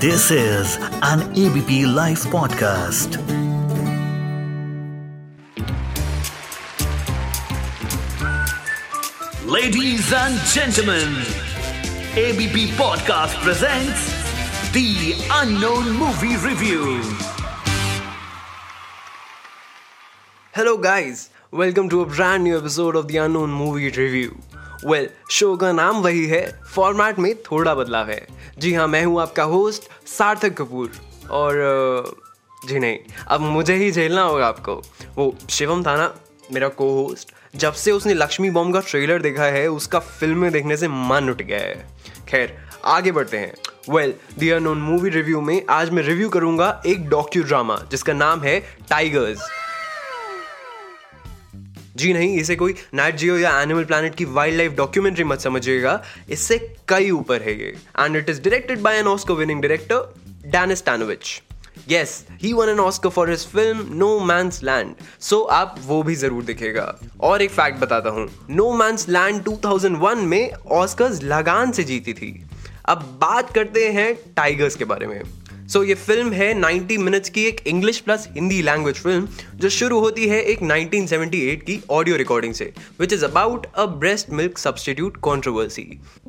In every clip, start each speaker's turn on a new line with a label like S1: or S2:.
S1: This is an ABP Life podcast. Ladies and gentlemen, ABP Podcast presents The Unknown Movie Review.
S2: Hello, guys. Welcome to a brand new episode of the Unknown Movie Review. Well show का नाम वही है। Format में थोड़ा बदलाव है। जी हाँ मैं हूँ आपका होस्ट सार्थक कपूर। और जी नहीं, अब मुझे ही झेलना होगा आपको। वो शिवम था ना, मेरा को होस्ट जब से उसने लक्ष्मी बॉम्ब का ट्रेलर देखा है, उसका फ़िल्म देखने से मन उठ गया है। खैर, आगे बढ़ते हैं। Well the unknown movie review में आज मैं रिव्यू करूँगा एक डॉक्यू ड्रामा जिसका नाम है टाइगर्स जी नहीं, इसे कोई नाइट जियो या एनिमल प्लानट की वाइल्ड लाइफ डॉक्यूमेंट्री मत समझिएगा। इससे कई ऊपर है ये। And it is directed by an Oscar winning director Danis Tanovic yes he won an Oscar for his film No Man's Land so आप वो भी ज़रूर दिखेगा और एक फैक्ट बताता हूँ। नो मैंस लैंड 2001 में ऑस्कर्स लगान से जीती थी। अब बात करते हैं टाइगर्स के बारे में। सो so, ये फ़िल्म है 90 मिनट्स की एक English plus Hindi language film जो शुरू होती है एक 1978 की ऑडियो रिकॉर्डिंग से which is about a breast milk substitute controversy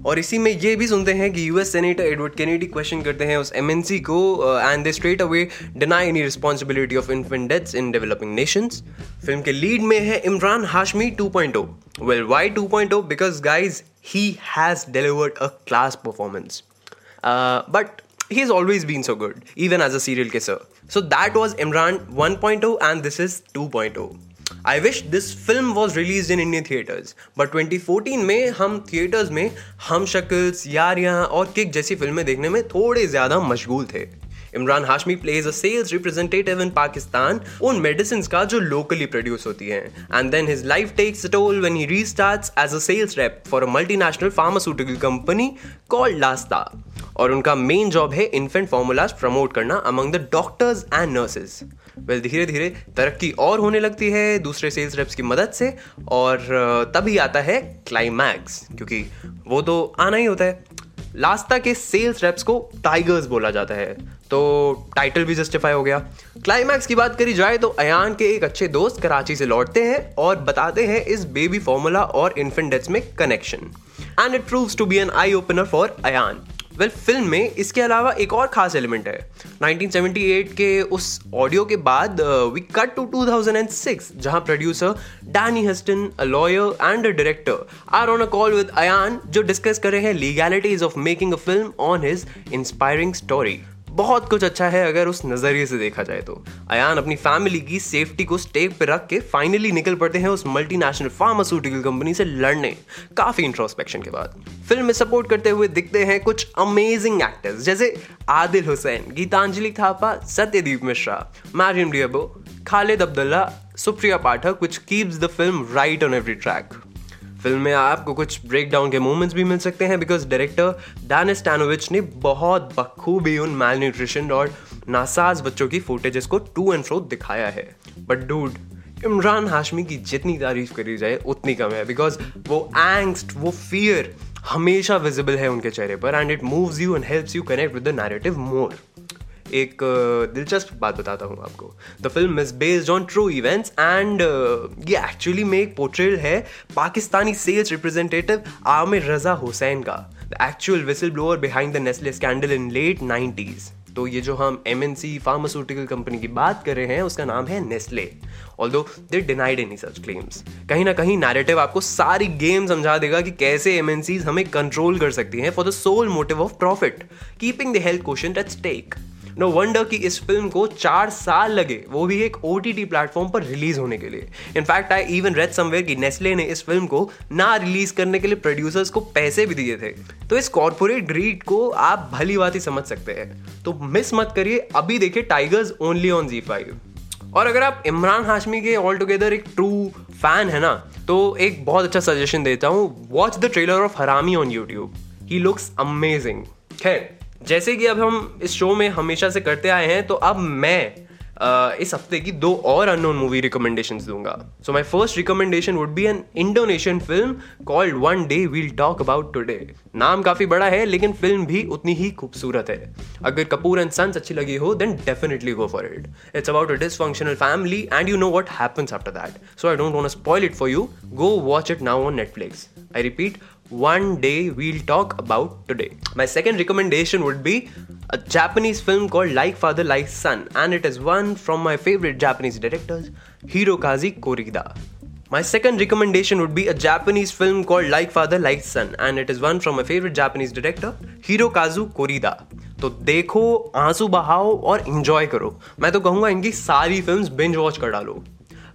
S2: और इसी में ये भी सुनते हैं कि US senator Edward Kennedy question करते हैं उस एमएनसी को and they straight away deny any responsibility of infant deaths in developing nations film के लीड में है Imran Hashmi 2.0 well Y 2.0 because guys he has delivered a class performance but he's always been so good, even as a serial kisser. So that was Imran 1.0 and this is 2.0. I wish this film was released in Indian theaters, but 2014 में हम theatres में हम शक्ल्स यारियाँ और kick जैसी फ़िल्में देखने में थोड़े ज़्यादा मशगूल थे Imran Hashmi plays a sales representative in Pakistan उन मेडिसिन का जो लोकली प्रोड्यूस होती हैं and then his life takes toll when he restarts as a sales rep for a multinational pharmaceutical company called Lasta और उनका main job है infant formulas promote करना among the doctors and nurses well धीरे धीरे तरक्की और होने लगती है दूसरे सेल्स रेप्स की मदद से और तभी आता है क्लाइमैक्स क्योंकि वो तो आना ही होता है। लास्ता के सेल्स रेप्स को टाइगर्स बोला जाता है। तो टाइटल भी जस्टिफाई हो गया। क्लाइमैक्स की बात करी जाए तो अयान के एक अच्छे दोस्त कराची से लौटते हैं और बताते हैं इस बेबी फॉर्मूला और इन्फेंट डेथ्स में connection and it proves to be an eye opener for Ayan well well, film में इसके अलावा एक और खास एलिमेंट है। 1978 के उस ऑडियो के बाद वी कट टू 2006 जहाँ producer Danny Huston a lawyer and a director are on a call with Ayan जो डिस्कस कर रहे हैं legalities of making a film on his inspiring story बहुत कुछ अच्छा है अगर उस नज़रिए से देखा जाए तो। अयान अपनी फैमिली की सेफ्टी को स्टेक पर रख के फाइनली निकल पड़ते हैं उस मल्टीनेशनल फार्मास्यूटिकल कंपनी से लड़ने। काफ़ी इंट्रोस्पेक्शन के बाद। फ़िल्म में सपोर्ट करते हुए दिखते हैं कुछ अमेजिंग एक्टर्स जैसे Adil Hussain, Geetanjali Thapa, Satyadeep Mishra Mariam d'Abo Khalid Abdullah, Supriya Pathak which keeps the film right on every track film में आपको कुछ ब्रेक डाउन के मोमेंट्स भी मिल सकते हैं बिकॉज़ डायरेक्टर डैनिस टैनोविच ने बहुत बखूबी उन मैल न्यूट्रिशन और नासाज बच्चों की फुटेजेस को टू एंड फ्रो दिखाया है। बट डूड इमरान हाशमी की जितनी तारीफ़ करी जाए, उतनी कम है बिकॉज़ वो एंगस्ट वो फियर हमेशा विजिबल है उनके चेहरे पर and it moves you and helps you connect with the narrative more एक दिलचस्प बात बताता हूँ आपको। The film is based on true events and ये एक्चुअली में एक पोर्ट्रेल है पाकिस्तानी सेल्स रिप्रेजेंटेटिव आमिर रजा हुसैन का। The actual whistle blower behind the Nestle scandal in late nineties तो ये जो हम M N C pharmaceutical company की बात कर रहे हैं, उसका नाम है Nestle although they denied any such claims कहीं ना कहीं नैरेटिव आपको सारी गेम समझा देगा कि कैसे एम हमें कंट्रोल कर सकती हैं for the sole motive of profit keeping the health question at stake no wonder कि इस फ़िल्म को चार साल लगे। वो भी एक ओ टी टी प्लेटफॉर्म पर रिलीज़ होने के लिए। In fact I even read somewhere कि नेस्ले ने इस फ़िल्म को ना रिलीज़ करने के लिए प्रोड्यूसर्स को पैसे भी दिए थे। तो इस कॉर्पोरेट रीड को आप भली बात ही समझ सकते हैं। तो मिस मत करिए। अभी देखिए Tigers only on Zee five और अगर आप इमरान हाशमी के ऑल टुगेदर एक ट्रू फ़ैन है ना तो एक बहुत अच्छा सजेशन देता हूँ। Watch the trailer of Harami on YouTube he looks amazing खैर जैसे कि अब हम इस शो में हमेशा से करते आए हैं तो अब मैं uh, इस हफ़्ते की दो और अननोन मूवी रिकमेंडेशन दूँगा। So my first recommendation would be an Indonesian film called one day we'll talk about today नाम काफ़ी बड़ा है लेकिन फ़िल्म भी उतनी ही खूबसूरत है। अगर कपूर एंड सन्स अच्छी लगी हो then definitely go for it it's about a dysfunctional family and you know what happens after that so I don't want spoil it for you go watch it now on Netflix I repeat one day we'll talk about today. My second recommendation would be a Japanese film called Like Father, Like Son, and it is one from my favorite Japanese directors, Hirokazu Korida. My second recommendation would be a Japanese film called Like Father, Like Son, and it is one from my favorite Japanese director, Hirokazu Korida. तो देखो आँसू बहाओ और enjoy करो मैं तो कहूँगा इनकी सारी फिल्म्स बिंज वॉच कर डालो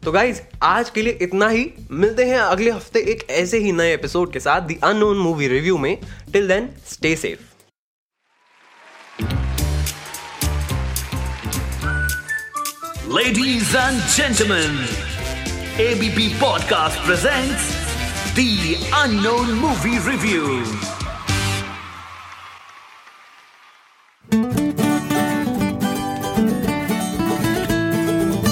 S2: तो गाइज़ आज के लिए इतना ही। मिलते हैं अगले हफ़्ते एक ऐसे ही नए एपिसोड के साथ दी अनोन मूवी रिव्यू में। Till then stay safe
S1: ladies and gentleman ABP podcast presents the unknown movie review